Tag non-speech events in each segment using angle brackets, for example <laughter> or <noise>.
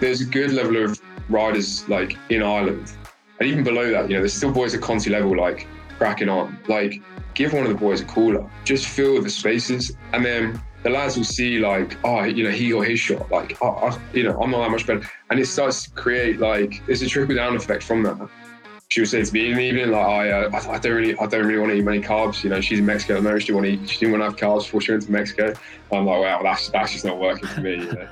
there's a good level of riders like in Ireland. And even below that, you know, there's still boys at Conti level like cracking on. Like, give one of the boys a call Just fill the spaces. And then the lads will see like, oh, you know, he got his shot. Like, oh, I, you know, I'm not that much better. And it starts to create like, there's a trickle down effect from that. She was saying to me in the evening, like, I, uh, I, I, don't really, I don't really want to eat many carbs. You know, she's in Mexico. I know she didn't want to eat, she didn't want to have carbs before she went to Mexico. I'm like, wow, that's that's just not working for me. You know?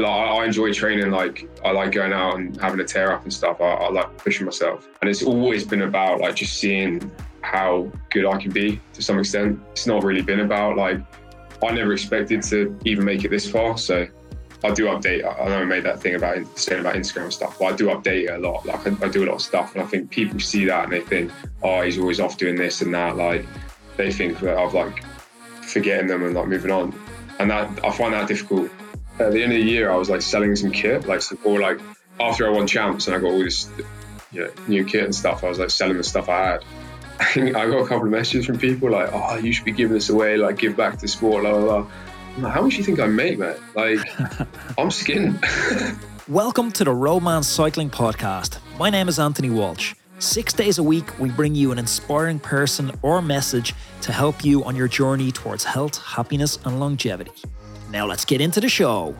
Like, I enjoy training. Like I like going out and having a tear up and stuff. I, I like pushing myself, and it's always been about like just seeing how good I can be to some extent. It's not really been about like I never expected to even make it this far. So I do update. I know I made that thing about saying about Instagram and stuff, but I do update it a lot. Like I, I, do a lot of stuff, and I think people see that and they think, oh, he's always off doing this and that. Like they think that I've like forgetting them and like moving on, and that I find that difficult. At the end of the year, I was like selling some kit, like or like after I won champs and I got all this you know, new kit and stuff. I was like selling the stuff I had. <laughs> I got a couple of messages from people like, "Oh, you should be giving this away, like give back to sport." Blah blah blah. Like, How much do you think I make, man? Like, <laughs> I'm skinned. <laughs> Welcome to the Roadman Cycling Podcast. My name is Anthony Walsh. Six days a week, we bring you an inspiring person or message to help you on your journey towards health, happiness, and longevity. Now, let's get into the show.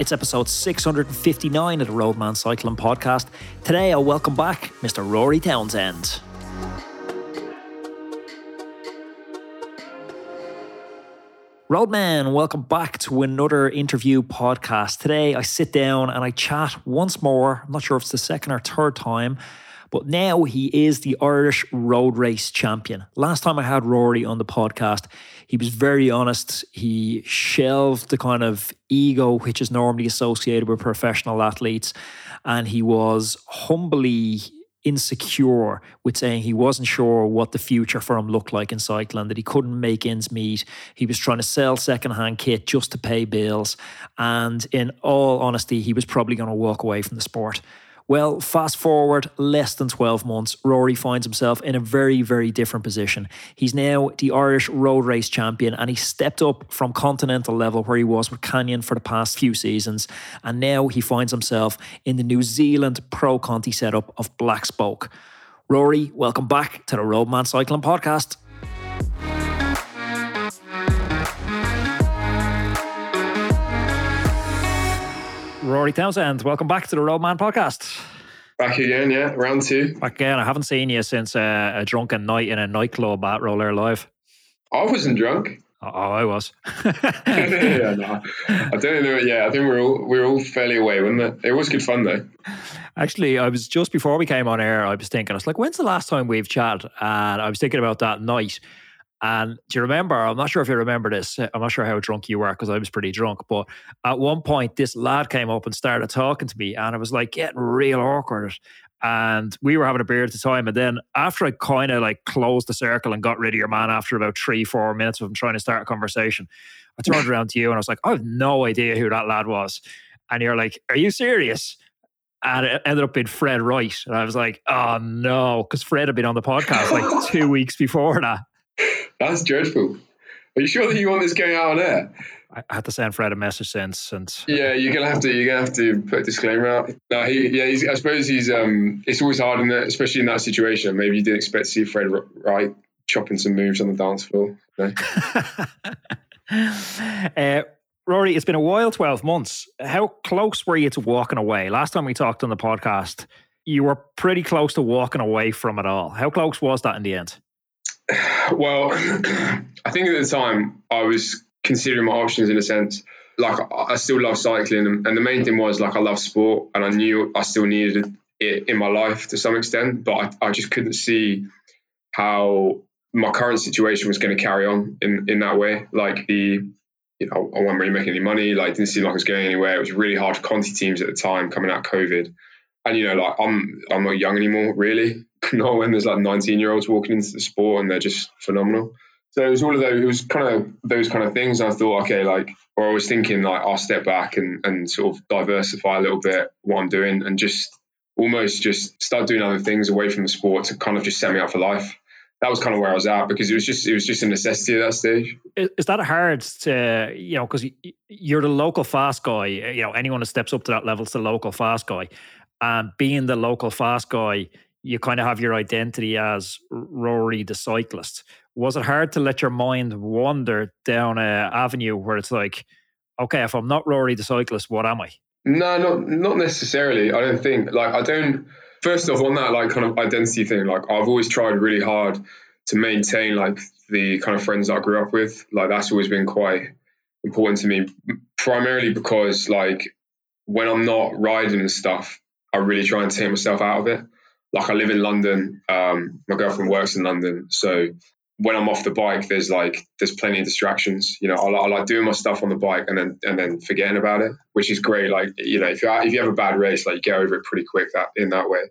It's episode 659 of the Roadman Cycling Podcast. Today, I'll welcome back Mr. Rory Townsend. Roadman, welcome back to another interview podcast. Today I sit down and I chat once more. I'm not sure if it's the second or third time, but now he is the Irish road race champion. Last time I had Rory on the podcast, he was very honest. He shelved the kind of ego which is normally associated with professional athletes, and he was humbly insecure with saying he wasn't sure what the future for him looked like in cycling, that he couldn't make ends meet. He was trying to sell secondhand kit just to pay bills. And in all honesty, he was probably going to walk away from the sport. Well, fast forward less than 12 months, Rory finds himself in a very, very different position. He's now the Irish road race champion and he stepped up from continental level where he was with Canyon for the past few seasons. And now he finds himself in the New Zealand Pro Conti setup of Black Spoke. Rory, welcome back to the Roadman Cycling Podcast. Rory Townsend, welcome back to the Roadman podcast. Back again, yeah, round two. Back again. I haven't seen you since uh, a drunken night in a nightclub at Rouleur Live. I wasn't drunk. Oh, I was. <laughs> <laughs> yeah, no, I don't know. Yeah, I think we are all we are all fairly away, wasn't it? It was good fun though. Actually, I was just before we came on air. I was thinking, I was like, "When's the last time we've chatted?" And I was thinking about that night. And do you remember? I'm not sure if you remember this. Uh, I'm not sure how drunk you were because I was pretty drunk. But at one point, this lad came up and started talking to me, and it was like getting real awkward. And we were having a beer at the time. And then after I kind of like closed the circle and got rid of your man after about three, four minutes of him trying to start a conversation, I turned around to you and I was like, I have no idea who that lad was. And you're like, Are you serious? And it ended up being Fred Wright. And I was like, Oh no, because Fred had been on the podcast like two weeks before that. That's dreadful. Are you sure that you want this going out on air? I had to send Fred a message since, and yeah, you're gonna have to you're gonna have to put a disclaimer out. No, he, yeah, I suppose he's um, it's always hard in that, especially in that situation. Maybe you didn't expect to see Fred Wright chopping some moves on the dance floor. <laughs> uh, Rory, it's been a while, twelve months. How close were you to walking away? Last time we talked on the podcast, you were pretty close to walking away from it all. How close was that in the end? <sighs> Well, I think at the time I was considering my options in a sense. Like I still love cycling, and the main thing was like I love sport, and I knew I still needed it in my life to some extent, but I, I just couldn't see how my current situation was going to carry on in in that way. Like the you know, I wasn't really making any money. Like, didn't seem like I was going anywhere. It was really hard for Conti teams at the time coming out COVID. And you know, like I'm, I'm not young anymore, really. <laughs> not when there's like 19 year olds walking into the sport and they're just phenomenal. So it was all of those, it was kind of those kind of things. I thought, okay, like, or I was thinking like, I'll step back and, and sort of diversify a little bit what I'm doing and just almost just start doing other things away from the sport to kind of just set me up for life. that was kind of where I was at because it was just it was just a necessity at that stage. Is, is that hard to you know because you're the local fast guy? You know anyone who steps up to that level is the local fast guy, and being the local fast guy, you kind of have your identity as Rory the cyclist. Was it hard to let your mind wander down a avenue where it's like, okay, if I'm not Rory the cyclist, what am I? No, not not necessarily. I don't think like I don't first off on that like kind of identity thing like i've always tried really hard to maintain like the kind of friends i grew up with like that's always been quite important to me primarily because like when i'm not riding and stuff i really try and take myself out of it like i live in london um, my girlfriend works in london so when I'm off the bike, there's like there's plenty of distractions. You know, I, I, like doing my stuff on the bike and then and then forgetting about it, which is great. Like you know, if you if you have a bad race, like you get over it pretty quick that in that way.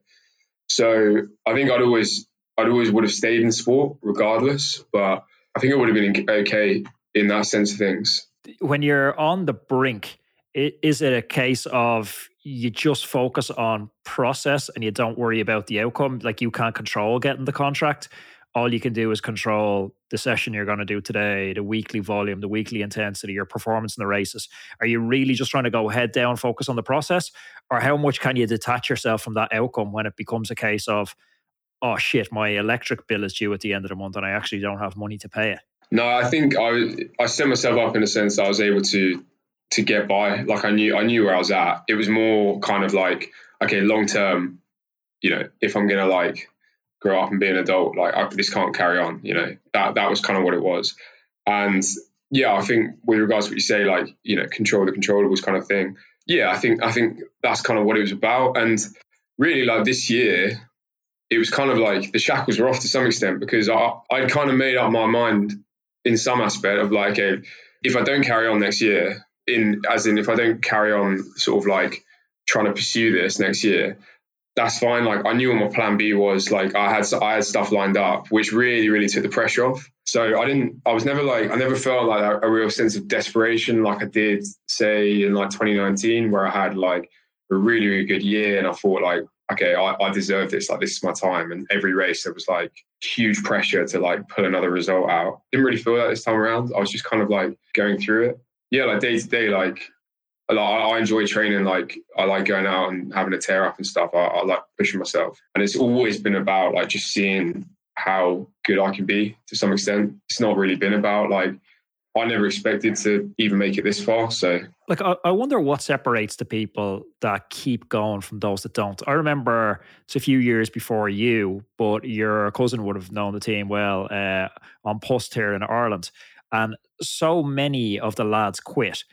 So I think I'd always I'd always would have stayed in sport regardless, but I think it would have been okay in that sense of things. When you're on the brink, is it a case of you just focus on process and you don't worry about the outcome? Like you can't control getting the contract all you can do is control the session you're going to do today, the weekly volume, the weekly intensity, your performance in the races. Are you really just trying to go head down, focus on the process? Or how much can you detach yourself from that outcome when it becomes a case of, oh shit, my electric bill is due at the end of the month and I actually don't have money to pay it? No, I think I I set myself up in a sense I was able to to get by. Like I knew I knew where I was at. It was more kind of like, okay, long term, you know, if I'm gonna like grow up and be an adult. Like I, this can't carry on. You know that that was kind of what it was. And yeah, I think with regards to what you say, like you know, control the controllables kind of thing. Yeah, I think I think that's kind of what it was about. And really, like this year, it was kind of like the shackles were off to some extent because I I'd kind of made up my mind in some aspect of like, if I don't carry on next year, in as in if I don't carry on, sort of like trying to pursue this next year, that's fine. Like I knew what my plan B was. Like I had I had stuff lined up, which really really took the pressure off. So I didn't. I was never like I never felt like a, a real sense of desperation like I did say in like 2019, where I had like a really really good year, and I thought like okay, I, I deserve this. Like this is my time. And every race there was like huge pressure to like put another result out. Didn't really feel that this time around. I was just kind of like going through it. Yeah, like day to day, like I enjoy training. Like I like going out and having a tear up and stuff. I, I like pushing myself, and it's always been about like just seeing how good I can be to some extent. It's not really been about like I never expected to even make it this far. So, like, I, I wonder what separates the people that keep going from those that don't. I remember it's a few years before you, but your cousin would have known the team well uh, An Post here in Ireland, and so many of the lads quit.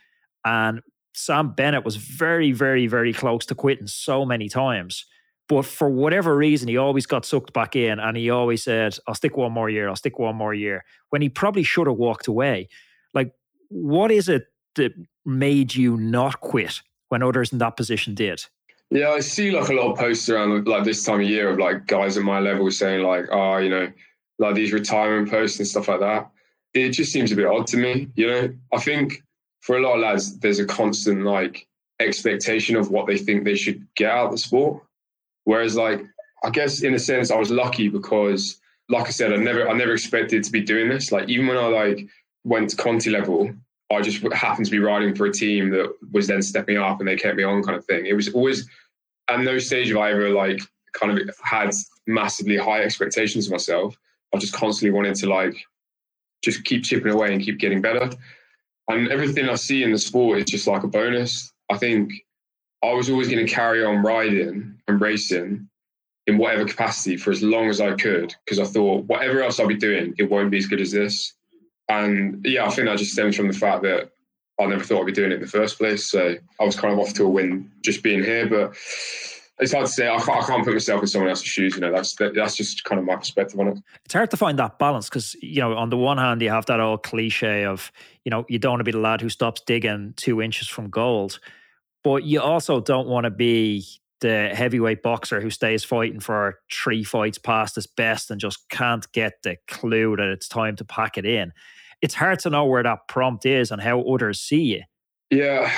And Sam Bennett was very, very, very close to quitting so many times. But for whatever reason, he always got sucked back in and he always said, I'll stick one more year, I'll stick one more year, when he probably should have walked away. Like, what is it that made you not quit when others in that position did? Yeah, I see like a lot of posts around like this time of year of like guys at my level saying like, oh, you know, like these retirement posts and stuff like that. It just seems a bit odd to me. You know, I think for a lot of lads, there's a constant like expectation of what they think they should get out of the sport. Whereas, like, I guess in a sense, I was lucky because, like I said, I never, I never expected to be doing this. Like, even when I like went to Conti level, I just happened to be riding for a team that was then stepping up and they kept me on, kind of thing. It was always at no stage have I ever like kind of had massively high expectations of myself. I just constantly wanted to like just keep chipping away and keep getting better and everything I see in the sport is just like a bonus. I think I was always going to carry on riding and racing in whatever capacity for as long as I could because I thought whatever else I'll be doing, it won't be as good as this. And yeah, I think that just stems from the fact that I never thought I'd be doing it in the first place. So I was kind of off to a win just being here. But it's hard to say. I can't, I can't put myself in someone else's shoes. You know, that's that's just kind of my perspective on it. It's hard to find that balance because you know, on the one hand, you have that old cliche of you know, you don't want to be the lad who stops digging two inches from gold, but you also don't want to be the heavyweight boxer who stays fighting for three fights past his best and just can't get the clue that it's time to pack it in. It's hard to know where that prompt is and how others see you. Yeah,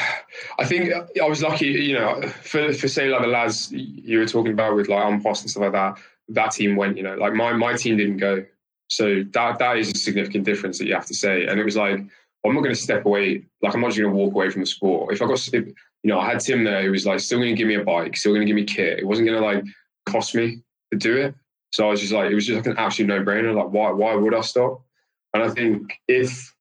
I think I was lucky, you know, for, for say like the lads you were talking about with like An Post and stuff like that, that team went, you know, like my, my team didn't go. So that that is a significant difference that you have to say. And it was like, I'm not going to step away. Like I'm not just going to walk away from the sport. If I got, if, you know, I had Tim there who was like still going to give me a bike, still going to give me kit. It wasn't going to like cost me to do it. So I was just like, it was just like an absolute no brainer. Like, why why would I stop? And I think if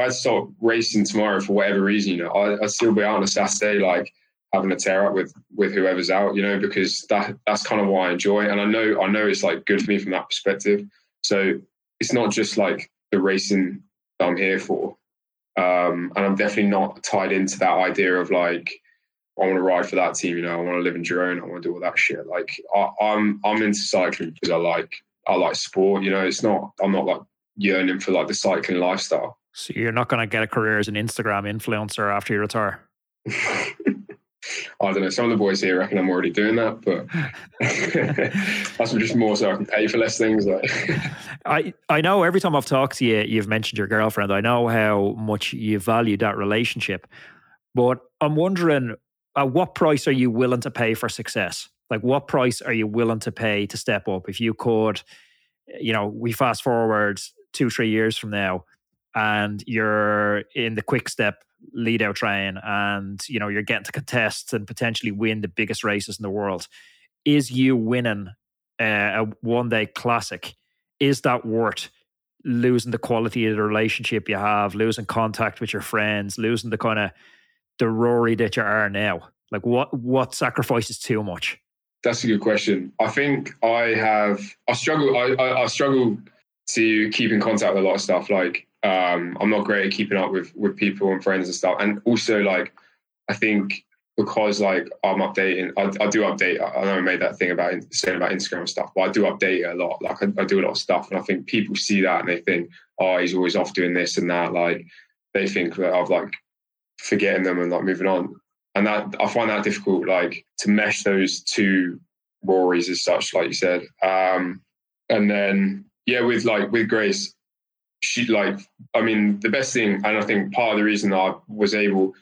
I stop racing tomorrow for whatever reason, you know, I, would still be out on a Saturday, like having a tear up with with whoever's out, you know, because that that's kind of what I enjoy. And I know I know it's like good for me from that perspective. So it's not just like the racing that I'm here for. Um, and I'm definitely not tied into that idea of like I want to ride for that team, you know, I want to live in Girona, I want to do all that shit. Like I, I'm I'm into cycling because I like I like sport, you know, it's not I'm not like yearning for like the cycling lifestyle. So you're not going to get a career as an Instagram influencer after you retire. I don't know. Some of the boys here reckon I'm already doing that, but <laughs> that's just more so I can pay for less things. Like, <laughs> I I know every time I've talked to you, you've mentioned your girlfriend. I know how much you value that relationship, but I'm wondering, at what price are you willing to pay for success? Like, what price are you willing to pay to step up? If you could, you know, we fast forward two, three years from now, and you're in the quick step lead out train and you know you're getting to contest and potentially win the biggest races in the world. Is you winning uh, a one day classic is that worth losing the quality of the relationship you have losing contact with your friends losing the kind of the rory that you are now? Like what what sacrifices too much? That's a good question. I think i have i struggle i i, I struggle to keep in contact with a lot of stuff. Like um, I'm not great at keeping up with with people and friends and stuff. And also, like, I think because like I'm updating, I, I do update. I know I made that thing about saying about Instagram stuff, but I do update a lot. Like, I, I do a lot of stuff, and I think people see that and they think, oh, he's always off doing this and that. Like, they think that I've like forgetting them and like moving on. And that I find that difficult, like to mesh those two Rorys as such, like you said. Um, and then yeah, with like with Grace, she like i mean the best thing and i think part of the reason i was able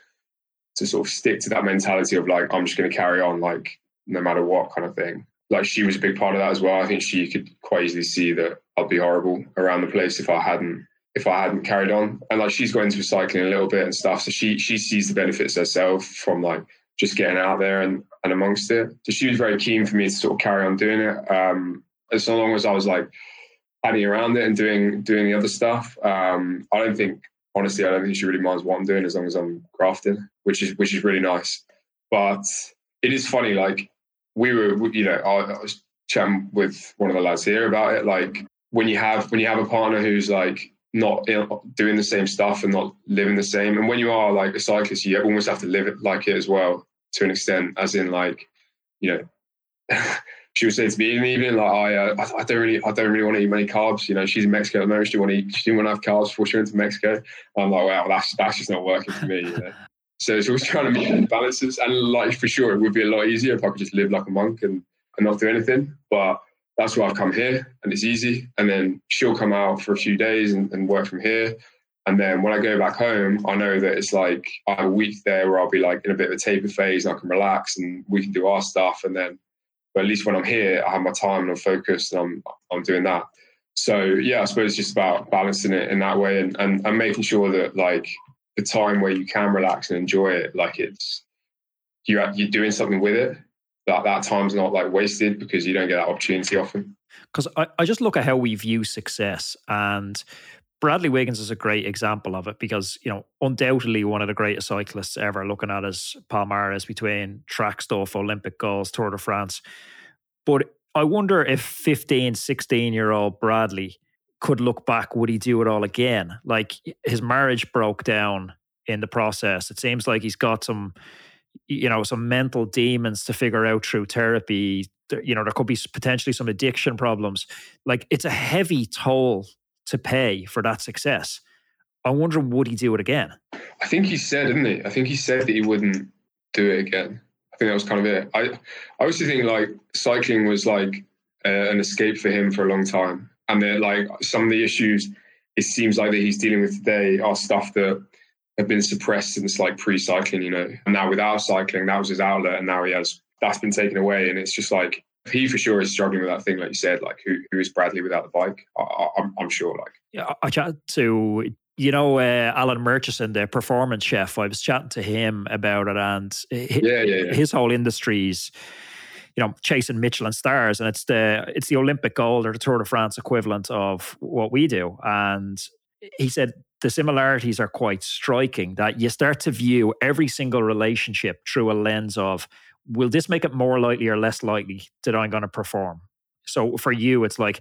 to sort of stick to that mentality of like i'm just going to carry on like no matter what kind of thing like she was a big part of that as well. I think she could quite easily see that i'd be horrible around the place if i hadn't if i hadn't carried on. And like she's got into cycling a little bit and stuff so she she sees the benefits herself from like just getting out there and, and amongst it. So she was very keen for me to sort of carry on doing it um as long as i was like hanging around it and doing doing the other stuff. Um, I don't think, honestly, I don't think she really minds what I'm doing as long as I'm grafting, which is which is really nice. But it is funny, like we were, you know, I, I was chatting with one of the lads here about it. Like when you have when you have a partner who's like not doing the same stuff and not living the same, and when you are like a cyclist, you almost have to live it like it as well to an extent, as in like, you know. <laughs> she would say to me in the evening, like, I, uh, I, I, don't really, I don't really want to eat many carbs. You know, she's in Mexico at the moment. She want to eat, she didn't want to have carbs before she went to Mexico. I'm like, wow, that's that's just not working for me. You know? <laughs> so it's always trying to meet balances. And like for sure, it would be a lot easier if I could just live like a monk and, and not do anything. But that's why I've come here, and it's easy. And then she'll come out for a few days and, and work from here. And then when I go back home, I know that it's like I have a week there where I'll be like in a bit of a taper phase and I can relax and we can do our stuff. And then but at least when I'm here, I have my time and I'm focused and I'm I'm doing that. So yeah, I suppose it's just about balancing it in that way and, and, and making sure that like the time where you can relax and enjoy it, like it's you you're doing something with it. That that time's not like wasted because you don't get that opportunity often. Because I, I just look at how we view success and Bradley Wiggins is a great example of it because, you know, undoubtedly one of the greatest cyclists ever looking at his Palmares between track stuff, Olympic goals, Tour de France. But I wonder if 15, 16 year old Bradley could look back, would he do it all again? Like his marriage broke down in the process. It seems like he's got some, you know, some mental demons to figure out through therapy. You know, there could be potentially some addiction problems. Like it's a heavy toll to pay for that success. I wonder would he do it again? I think he said, didn't he? I think he said that he wouldn't do it again. I think that was kind of it. I I also think like cycling was like uh, an escape for him for a long time, and that like some of the issues it seems like that he's dealing with today are stuff that have been suppressed since like pre-cycling, you know. And now without cycling, that was his outlet, and now he has that's been taken away, and it's just like he for sure is struggling with that thing, like you said. Like who who is Bradley without the bike? I, am I'm sure. Like yeah, I chatted to you know uh, Alan Murchison, the performance chef. I was chatting to him about it, and his, yeah, yeah, yeah. his whole industry's you know chasing Michelin stars, and it's the it's the Olympic gold or the Tour de France equivalent of what we do. And he said the similarities are quite striking. That you start to view every single relationship through a lens of will this make it more likely or less likely that I'm going to perform? So for you, it's like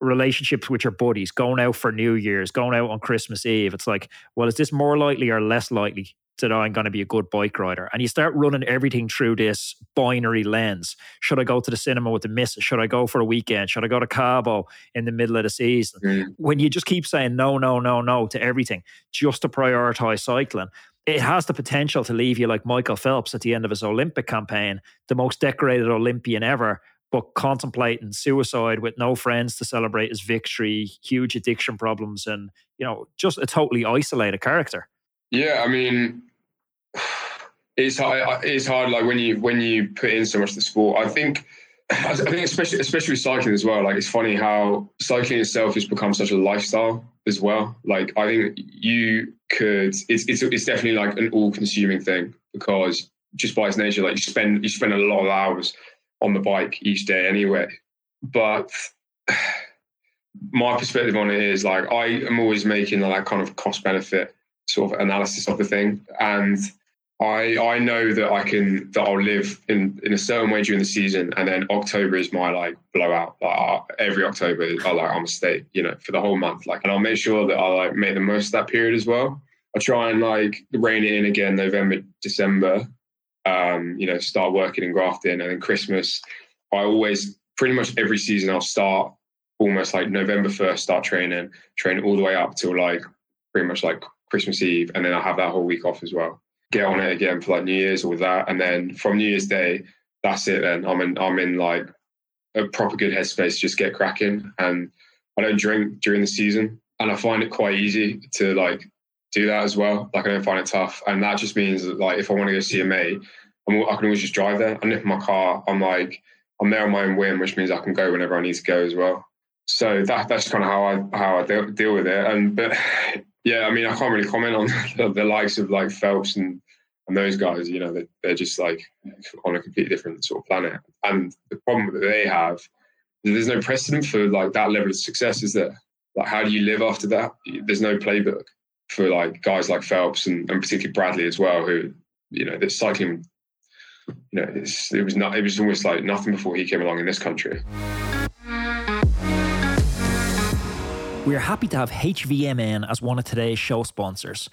relationships with your buddies, going out for New Year's, going out on Christmas Eve. It's like, well, is this more likely or less likely that I'm going to be a good bike rider. And you start running everything through this binary lens. Should I go to the cinema with the miss? Should I go for a weekend? Should I go to Cabo in the middle of the season? Mm. When you just keep saying no, no, no, no to everything, just to prioritize cycling, it has the potential to leave you like Michael Phelps at the end of his Olympic campaign, the most decorated Olympian ever, but contemplating suicide with no friends to celebrate his victory, huge addiction problems, and you know, just a totally isolated character. Yeah, I mean, it's hard. It's hard. Like when you when you put in so much to the sport, I think. <clears throat> I think especially especially with cycling as well. Like it's funny how cycling itself has become such a lifestyle as well. Like I think you could. It's it's it's definitely like an all-consuming thing because just by its nature, like you spend you spend a lot of hours on the bike each day anyway. But <sighs> my perspective on it is like I am always making that kind of cost benefit sort of analysis of the thing and I I know that I can that I'll live in in a certain way during the season, and then October is my like blowout. Like uh, every October, I like I'm a state, you know, for the whole month. Like, and I'll make sure that I like make the most of that period as well. I try and like rein it in again November, December. Um, you know, start working and grafting, and then Christmas. I always pretty much every season I'll start almost like November first, start training, train all the way up till like pretty much like Christmas Eve, and then I'll have that whole week off as well get on it again for like New Year's or that, and then from New Year's Day, that's it. Then I'm in I'm in like a proper good headspace, just get cracking, and I don't drink during the season, and I find it quite easy to like do that as well. Like I don't find it tough, and that just means that like if I want to go see a mate, I'm, I can always just drive there. I nip my car. I'm like I'm there on my own whim, which means I can go whenever I need to go as well. So that that's kind of how I how I deal, deal with it. And but yeah, I mean, I can't really comment on <laughs> the, the likes of like Phelps and and those guys. You know, they, they're just like on a completely different sort of planet. And the problem that they have, there's no precedent for like that level of success. Is there? Like, how do you live after that? There's no playbook for like guys like Phelps and, and particularly Bradley as well, who you know, the cycling. You know, it was not. It was almost like nothing before he came along in this country. We are happy to have HVMN as one of today's show sponsors.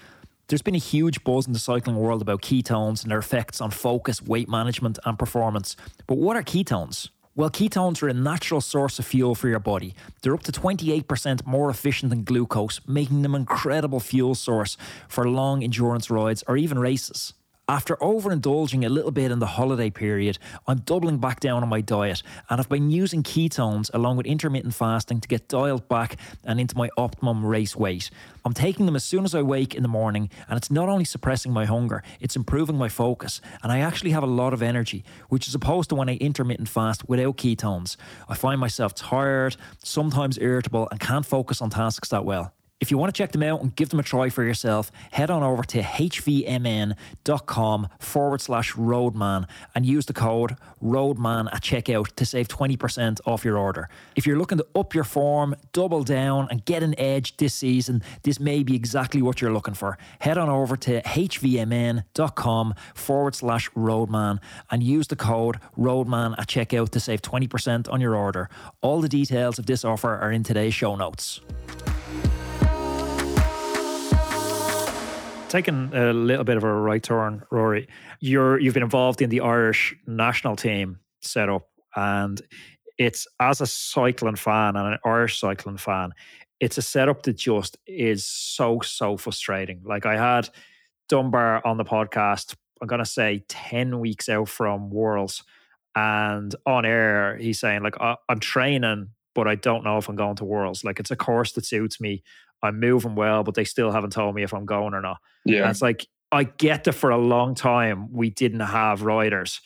There's been a huge buzz in the cycling world about ketones and their effects on focus, weight management, and performance. But what are ketones? Well, ketones are a natural source of fuel for your body. They're up to 28% more efficient than glucose, making them an incredible fuel source for long endurance rides or even races. After overindulging a little bit in the holiday period, I'm doubling back down on my diet and I've been using ketones along with intermittent fasting to get dialed back and into my optimum race weight. I'm taking them as soon as I wake in the morning and it's not only suppressing my hunger, it's improving my focus and I actually have a lot of energy, which is opposed to when I intermittent fast without ketones. I find myself tired, sometimes irritable and can't focus on tasks that well. If you want to check them out and give them a try for yourself, head on over to hvmn.com forward slash roadman and use the code roadman at checkout to save 20% off your order. If you're looking to up your form, double down, and get an edge this season, this may be exactly what you're looking for. Head on over to hvmn.com forward slash roadman and use the code roadman at checkout to save 20% on your order. All the details of this offer are in today's show notes. Taking a little bit of a right turn, Rory. You're you've been involved in the Irish national team setup, and it's as a cycling fan and an Irish cycling fan, it's a setup that just is so so frustrating. Like I had Dunbar on the podcast. I'm gonna say ten weeks out from Worlds, and on air he's saying like I'm training, but I don't know if I'm going to Worlds. Like it's a course that suits me. I'm moving well, but they still haven't told me if I'm going or not. Yeah. And it's like, I get that for a long time we didn't have riders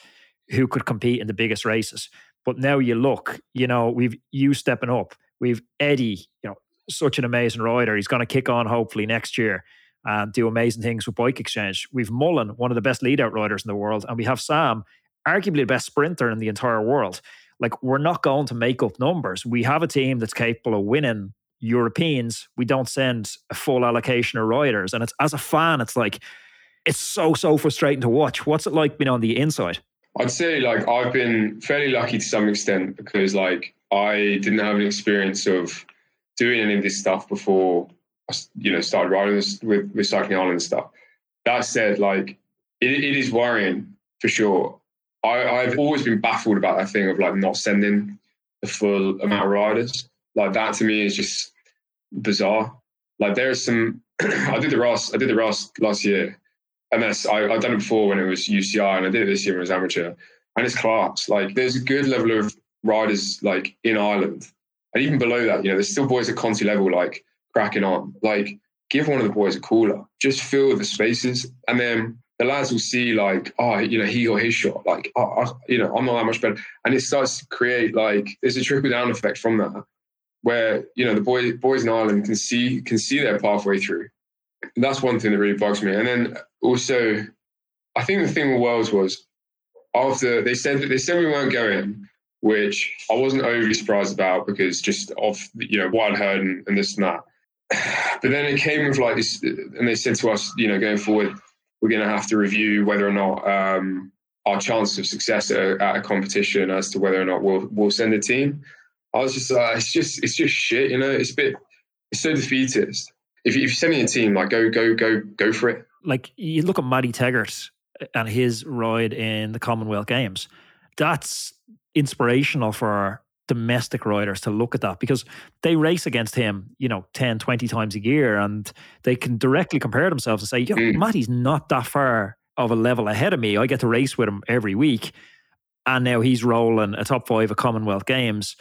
who could compete in the biggest races. But now you look, you know, we've you stepping up. We've Eddie, you know, such an amazing rider. He's going to kick on hopefully next year and do amazing things with Bike Exchange. We've Mullen, one of the best lead out riders in the world, and we have Sam, arguably the best sprinter in the entire world. Like, we're not going to make up numbers. We have a team that's capable of winning Europeans. We don't send a full allocation of riders. And it's as a fan, it's like, it's so, so frustrating to watch. What's it like being on the inside? I'd say like I've been fairly lucky to some extent because like I didn't have an experience of doing any of this stuff before I, you know, started riding this with, with Cycling Ireland and stuff. That said, like it, it is worrying for sure. I, I've always been baffled about that thing of like not sending the full amount of riders. Like that to me is just bizarre. Like there's some <clears throat> I did the Rás I did the Rás last year. MS I, I've done it before when it was UCI and I did it this year when it was amateur. And it's class. Like there's a good level of riders like in Ireland. And even below that, you know, there's still boys at Conti level like cracking on. Like, give one of the boys a caller. Just fill the spaces, and then the lads will see like, oh, you know, he got his shot. Like, oh, I, you know, I'm not that much better, and it starts to create like there's a trickle down effect from that, where you know the boys boys in Ireland can see can see their pathway through. And that's one thing that really bugs me. And then also, I think the thing with Worlds was after they said that they said we weren't going, which I wasn't overly surprised about because just of you know what I'd heard and, and this and that. <sighs> But then it came with like this, and they said to us, you know, going forward, we're going to have to review whether or not um, our chance of success at a, at a, competition as to whether or not we'll we'll send a team. I was just, uh, it's just, it's just shit, you know. It's a bit, it's so defeatist. If, you, if you're sending a team, like go, go, go, go for it. Like you look at Matty Teggart and his ride in the Commonwealth Games. That's inspirational for domestic riders to look at that because they race against him, you know, 10, 20 times a year and they can directly compare themselves and say, yo, mm. Matty's not that far of a level ahead of me. I get to race with him every week. And now he's rolling a top five of Commonwealth Games.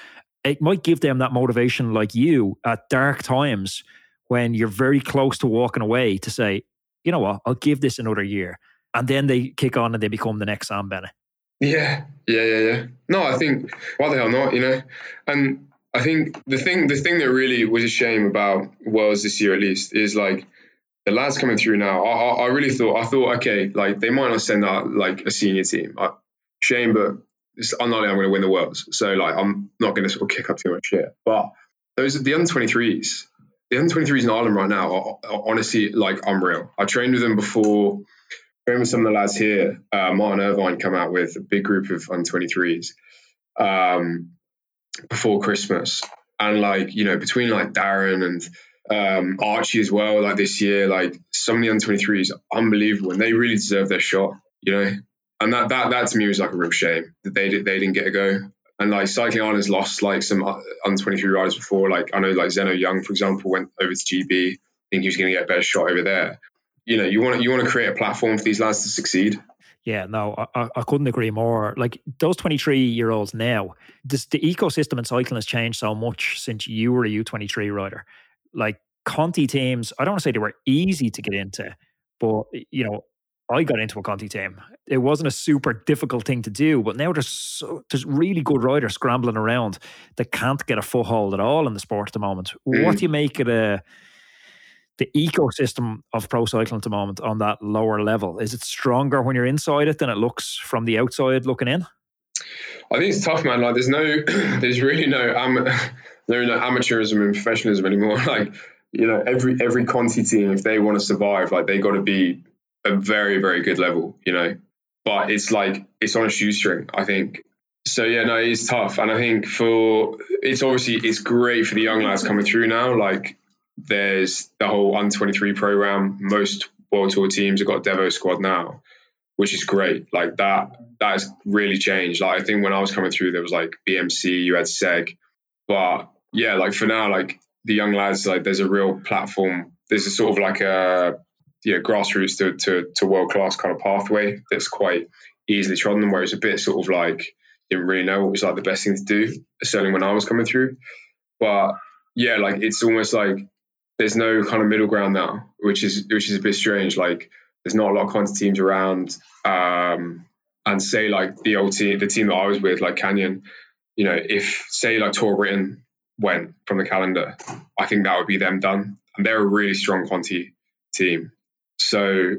It might give them that motivation, like you, at dark times when you're very close to walking away to say, you know what, I'll give this another year. And then they kick on and they become the next Sam Bennett. Yeah, yeah, yeah, yeah. No, I think why the hell not? You know, and I think the thing, the thing that really was a shame about Worlds this year, at least, is like the lads coming through now. I, I, I really thought, I thought, okay, like they might not send out like a senior team. I, shame, but it's unlikely I'm going to win the Worlds. So like, I'm not going to sort of kick up too much shit. But those are the under 23s. The under 23s in Ireland right now are, are honestly like unreal. I trained with them before remember some of the lads here, uh, Martyn Irvine come out with a big group of under 23s um, before Christmas. And like, you know, between like Darren and um, Archie as well, like this year, like some of the under 23s, unbelievable. And they really deserve their shot, you know? And that, that, that to me was like a real shame that they, they didn't get a go. And like Cycling Ireland's lost like some uh, under 23 riders before. Like I know like Zeno Young, for example, went over to GB. I think he was going to get a better shot over there you know you want you want to create a platform for these lads to succeed. Yeah, no, I, I couldn't agree more. Like those 23 year olds now, this, the ecosystem in cycling has changed so much since you were a U23 rider. Like Conti teams, I don't want to say they were easy to get into, but you know, I got into a Conti team. It wasn't a super difficult thing to do, but now there's so, there's really good riders scrambling around that can't get a foothold at all in the sport at the moment. Mm. What do you make of the the ecosystem of pro cycling at the moment on that lower level? Is it stronger when you're inside it than it looks from the outside looking in? I think it's tough, man. Like, there's no, <clears throat> there's really no, am- <laughs> there's no amateurism and professionalism anymore. <laughs> Like, you know, every every Conti team, if they want to survive, like they got to be a very very good level, you know. But it's like it's on a shoestring. I think so yeah, no, it's tough, and I think for it's obviously it's great for the young lads coming through now. Like there's the whole under 23 program. Most World Tour teams have got a Devo squad now, which is great. Like that, that has really changed. Like I think when I was coming through, there was like BMC, you had Seg, but yeah, like for now, like the young lads, like there's a real platform. There's a sort of like a yeah grassroots to to, to world class kind of pathway that's quite easily trodden. Where it's a bit sort of like didn't really know what was like the best thing to do, certainly when I was coming through. But yeah, like it's almost like there's no kind of middle ground now, which is which is a bit strange. Like there's not a lot of Conti teams around. Um, and say like the old team, the team that I was with, like Canyon, you know, if say like Tour Britain went from the calendar, I think that would be them done. And they're a really strong Conti team. So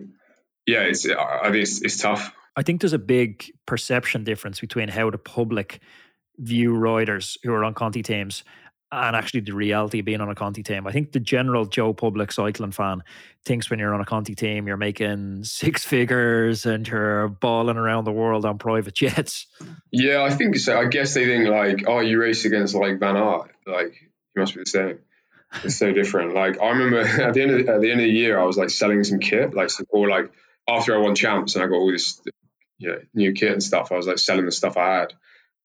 yeah, it's I think it's, it's tough. I think there's a big perception difference between how the public view riders who are on Conti teams and actually the reality of being on a Conti team. I think the general Joe Public cycling fan thinks when you're on a Conti team, you're making six <laughs> figures and you're balling around the world on private jets. Yeah, I think so. I guess they think like, oh, you race against like Van Aert, like you must be the same. It's so different. Like I remember <laughs> at the end of the, at the end of the year, I was like selling some kit, like or like after I won champs and I got all this, you know, new kit and stuff. I was like selling the stuff I had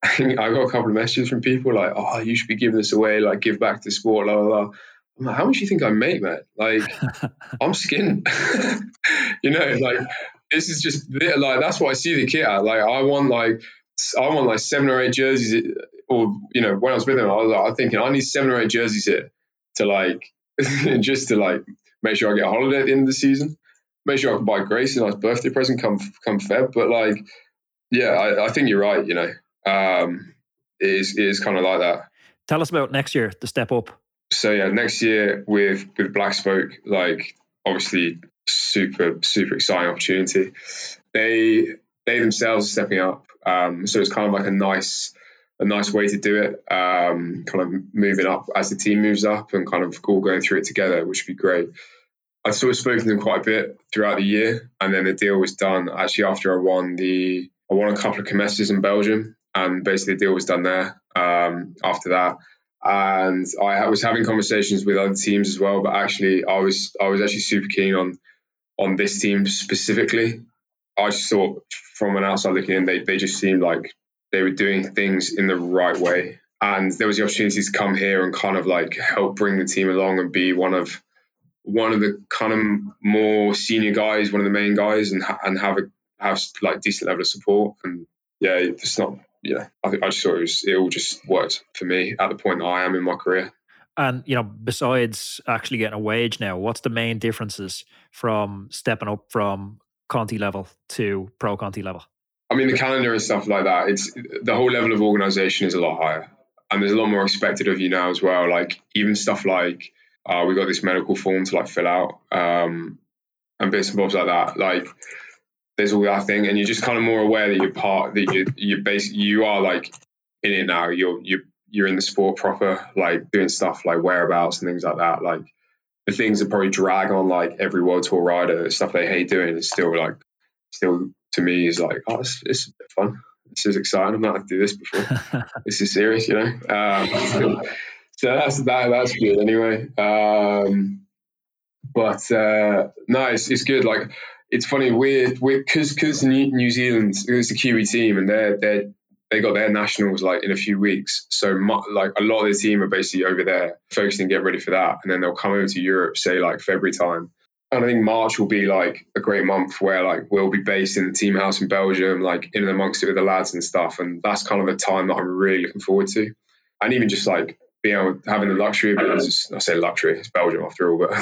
<laughs> I got a couple of messages from people like, "Oh, you should be giving this away, like give back to sport." Blah blah. blah. I'm like, how much do you think I make, man? Like, <laughs> I'm skinned. you know, like this is just like that's what I see the kit at. Like, I want like I want like seven or eight jerseys, eh, or you know, when I was with them, I was, like, I was thinking I need seven or eight jerseys here to like <laughs> just to like make sure I get a holiday at the end of the season, make sure I can buy Grace a nice birthday present come come Feb. But like, yeah, I, I think you're right. You know, um, it is it is kind of like that. Tell us about next year, the step up. So yeah, next year with with Black Spoke, like obviously super super exciting opportunity. They they themselves are stepping up, um, so it's kind of like a nice a nice way to do it. Um, kind of moving up as the team moves up and kind of all going through it together, which would be great. I sort of spoken to them quite a bit throughout the year, and then the deal was done actually after I won the I won a couple of Kermesses in Belgium, and basically the deal was done there um, after that. And I was having conversations with other teams as well, but actually I was I was actually super keen on on this team specifically. I just thought from an outside looking in, they they just seemed like they were doing things in the right way. And there was the opportunity to come here and kind of like help bring the team along and be one of one of the kind of more senior guys, one of the main guys, and and have a have like decent level of support. And yeah, it's not yeah, I think I just thought it was it all just worked for me at the point that I am in my career. And you know, besides actually getting a wage now, what's the main differences from stepping up from Conti level to pro Conti level? I mean, the calendar and stuff like that. It's the whole level of organization is a lot higher, and there's a lot more expected of you now as well. Like even stuff like uh, we got this medical form to like fill out, um, and bits and bobs like that. Like there's all that thing, and you're just kind of more aware that you're part that you you basically you are like in it now. You're you you're in the sport proper, like doing stuff like whereabouts and things like that. Like the things that probably drag on like every world tour rider, stuff they hate doing is still like still to me is like oh this, this is fun. This is exciting. I've not had to do this before. <laughs> this is serious, you know. Um, so that's that. That's good anyway. Um, but uh, no, it's, it's good. Like it's funny we're we're because because New Zealand it's a Kiwi team and they're they they got their nationals like in a few weeks. So like a lot of the team are basically over there focusing get ready for that, and then they'll come over to Europe say like February time. And I think March will be like a great month where like we'll be based in the team house in Belgium, like in and amongst it with the lads and stuff. And that's kind of a time that I'm really looking forward to. And even just like being able having the luxury, but it's I say luxury, it's Belgium after all, but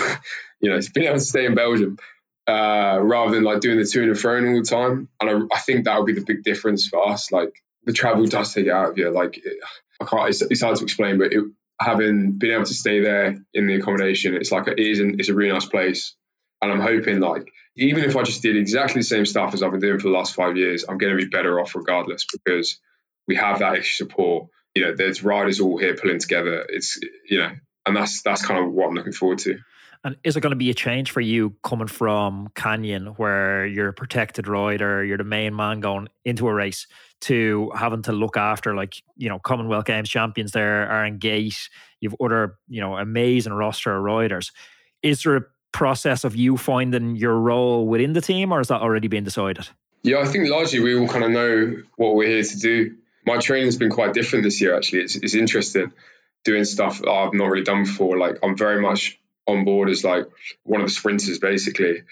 <laughs> you know, it's being able to stay in Belgium uh, rather than like doing the to and fro all the time. And I, I, think that would be the big difference for us. Like the travel does take it out of you. Like it, I can't. It's, it's, hard to explain, but it, having been able to stay there in the accommodation, it's like it is. It's a really nice place, and I'm hoping like even if I just did exactly the same stuff as I've been doing for the last five years, I'm going to be better off regardless because we have that extra support. You know, there's riders all here pulling together. It's you know, and that's that's kind of what I'm looking forward to. And is it going to be a change for you coming from Canyon, where you're a protected rider, you're the main man going into a race, to having to look after like you know Commonwealth Games champions there, Aaron Gate, you've other you know amazing roster of riders. Is there a process of you finding your role within the team, or is that already been decided? Yeah, I think largely we all kind of know what we're here to do. My training's been quite different this year. Actually, it's, it's interesting doing stuff I've not really done before. Like I'm very much on board as like one of the sprinters basically.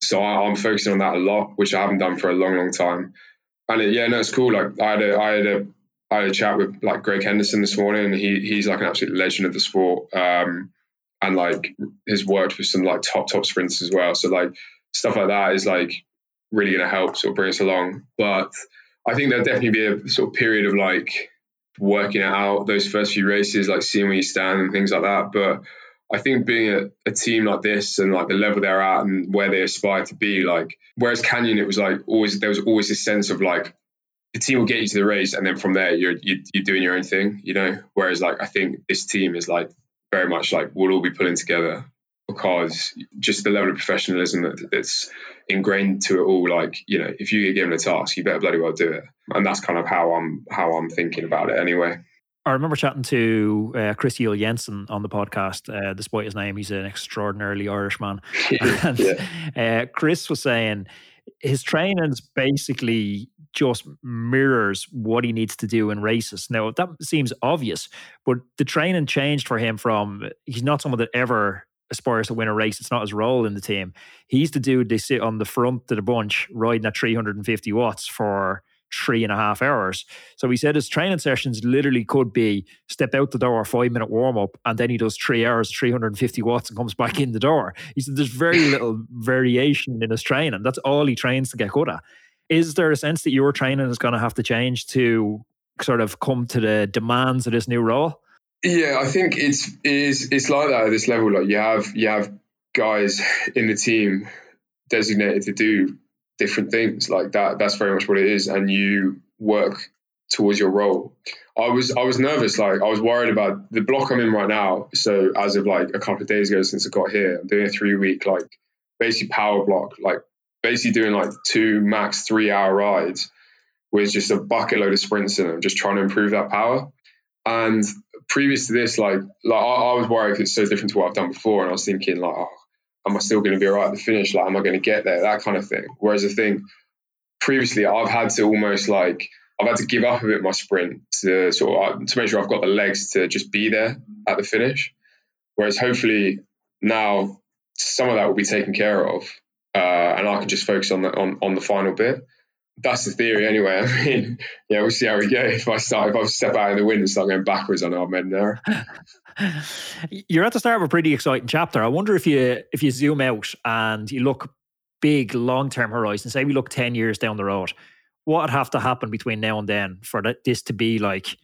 So I, am focusing on that a lot, which I haven't done for a long, long time. And it, yeah, no, it's cool. Like I had a, I had a, I had a chat with like Greg Henderson this morning, and he he's like an absolute legend of the sport. Um, and like has worked with some like top top sprinters as well. So like stuff like that is like really going to help sort of bring us along. But I think there'll definitely be a sort of period of like working it out those first few races, like seeing where you stand and things like that. But I think being a, a, team like this and like the level they're at and where they aspire to be, like whereas Canyon, it was like always there was always this sense of like the team will get you to the race and then from there you're you, are you are doing your own thing, you know. Whereas like I think this team is like very much like we'll all be pulling together because just the level of professionalism that, that's ingrained to it all. Like you know, if you get given a task, you better bloody well do it, and that's kind of how I'm how I'm thinking about it anyway. I remember chatting to uh, Chris Juul-Jensen on the podcast. Uh, despite his name, he's an extraordinarily Irish man. <laughs> and, yeah. uh, Chris was saying his training's basically just mirrors what he needs to do in races. Now that seems obvious, but the training changed for him from he's not someone that ever aspires to win a race. It's not his role in the team. He's the dude they sit on the front of the bunch riding at 350 watts for three and a half hours. So he said his training sessions literally could be step out the door, five minute warm up, and then he does three hours, 350 watts, and comes <laughs> back in the door. He said there's very <laughs> little variation in his training. That's all he trains to get good at. Is there a sense that your training is going to have to change to sort of come to the demands of this new role? Yeah, I think it's is it's like that at this level. Like you have you have guys in the team designated to do different things like that. That's very much what it is, and you work towards your role. I was I was nervous, like I was worried about the block I'm in right now. So as of like a couple of days ago since I got here, I'm doing a three week like basically power block, like basically doing like two max three hour rides with just a bucket load of sprints in them, just trying to improve that power. And previous to this, like like I, I was worried because it's so different to what I've done before, and I was thinking like, oh, am I still going to be all right at the finish? Like, am I going to get there? That kind of thing. Whereas the thing previously, I've had to almost like I've had to give up a bit my sprint to sort of to make sure I've got the legs to just be there at the finish. Whereas hopefully now some of that will be taken care of, uh, and I can just focus on the on, on the final bit. That's the theory, anyway. <laughs> I mean, yeah, we'll see how we go. If I start, if I step out in the wind and start going backwards, I know made an error. You're at the start of a pretty exciting chapter. I wonder if you if you zoom out and you look big long term horizon, say we look 10 years down the road, what would have to happen between now and then for that, this to be like,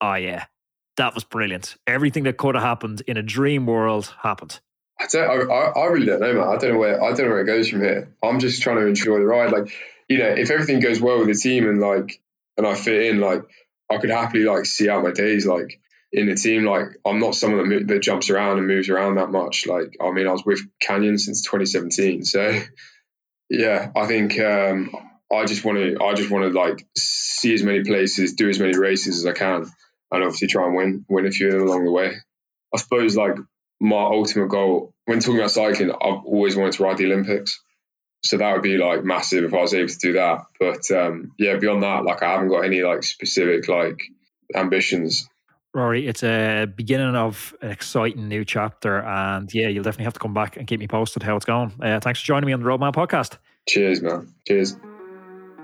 oh yeah, that was brilliant. Everything that could have happened in a dream world happened. I don't. I, I really don't know, man. I don't know where. I don't know where it goes from here. I'm just trying to enjoy the ride. Like, you know, if everything goes well with the team and like, and I fit in, like, I could happily like see out my days. Like, in the team. Like I'm not someone that, that jumps around and moves around that much. Like I mean, I was with Canyon since 2017, so <laughs> yeah, I think um, I just want to I just want to like see as many places, do as many races as I can, and obviously try and win win a few along the way. I suppose like my ultimate goal when talking about cycling, I've always wanted to ride the Olympics. So that would be like massive if I was able to do that. But um, yeah, beyond that, like I haven't got any like specific like ambitions. Rory, it's a beginning of an exciting new chapter. And yeah, you'll definitely have to come back and keep me posted how it's going. Uh, thanks for joining me on the Roadman podcast. Cheers, man. Cheers.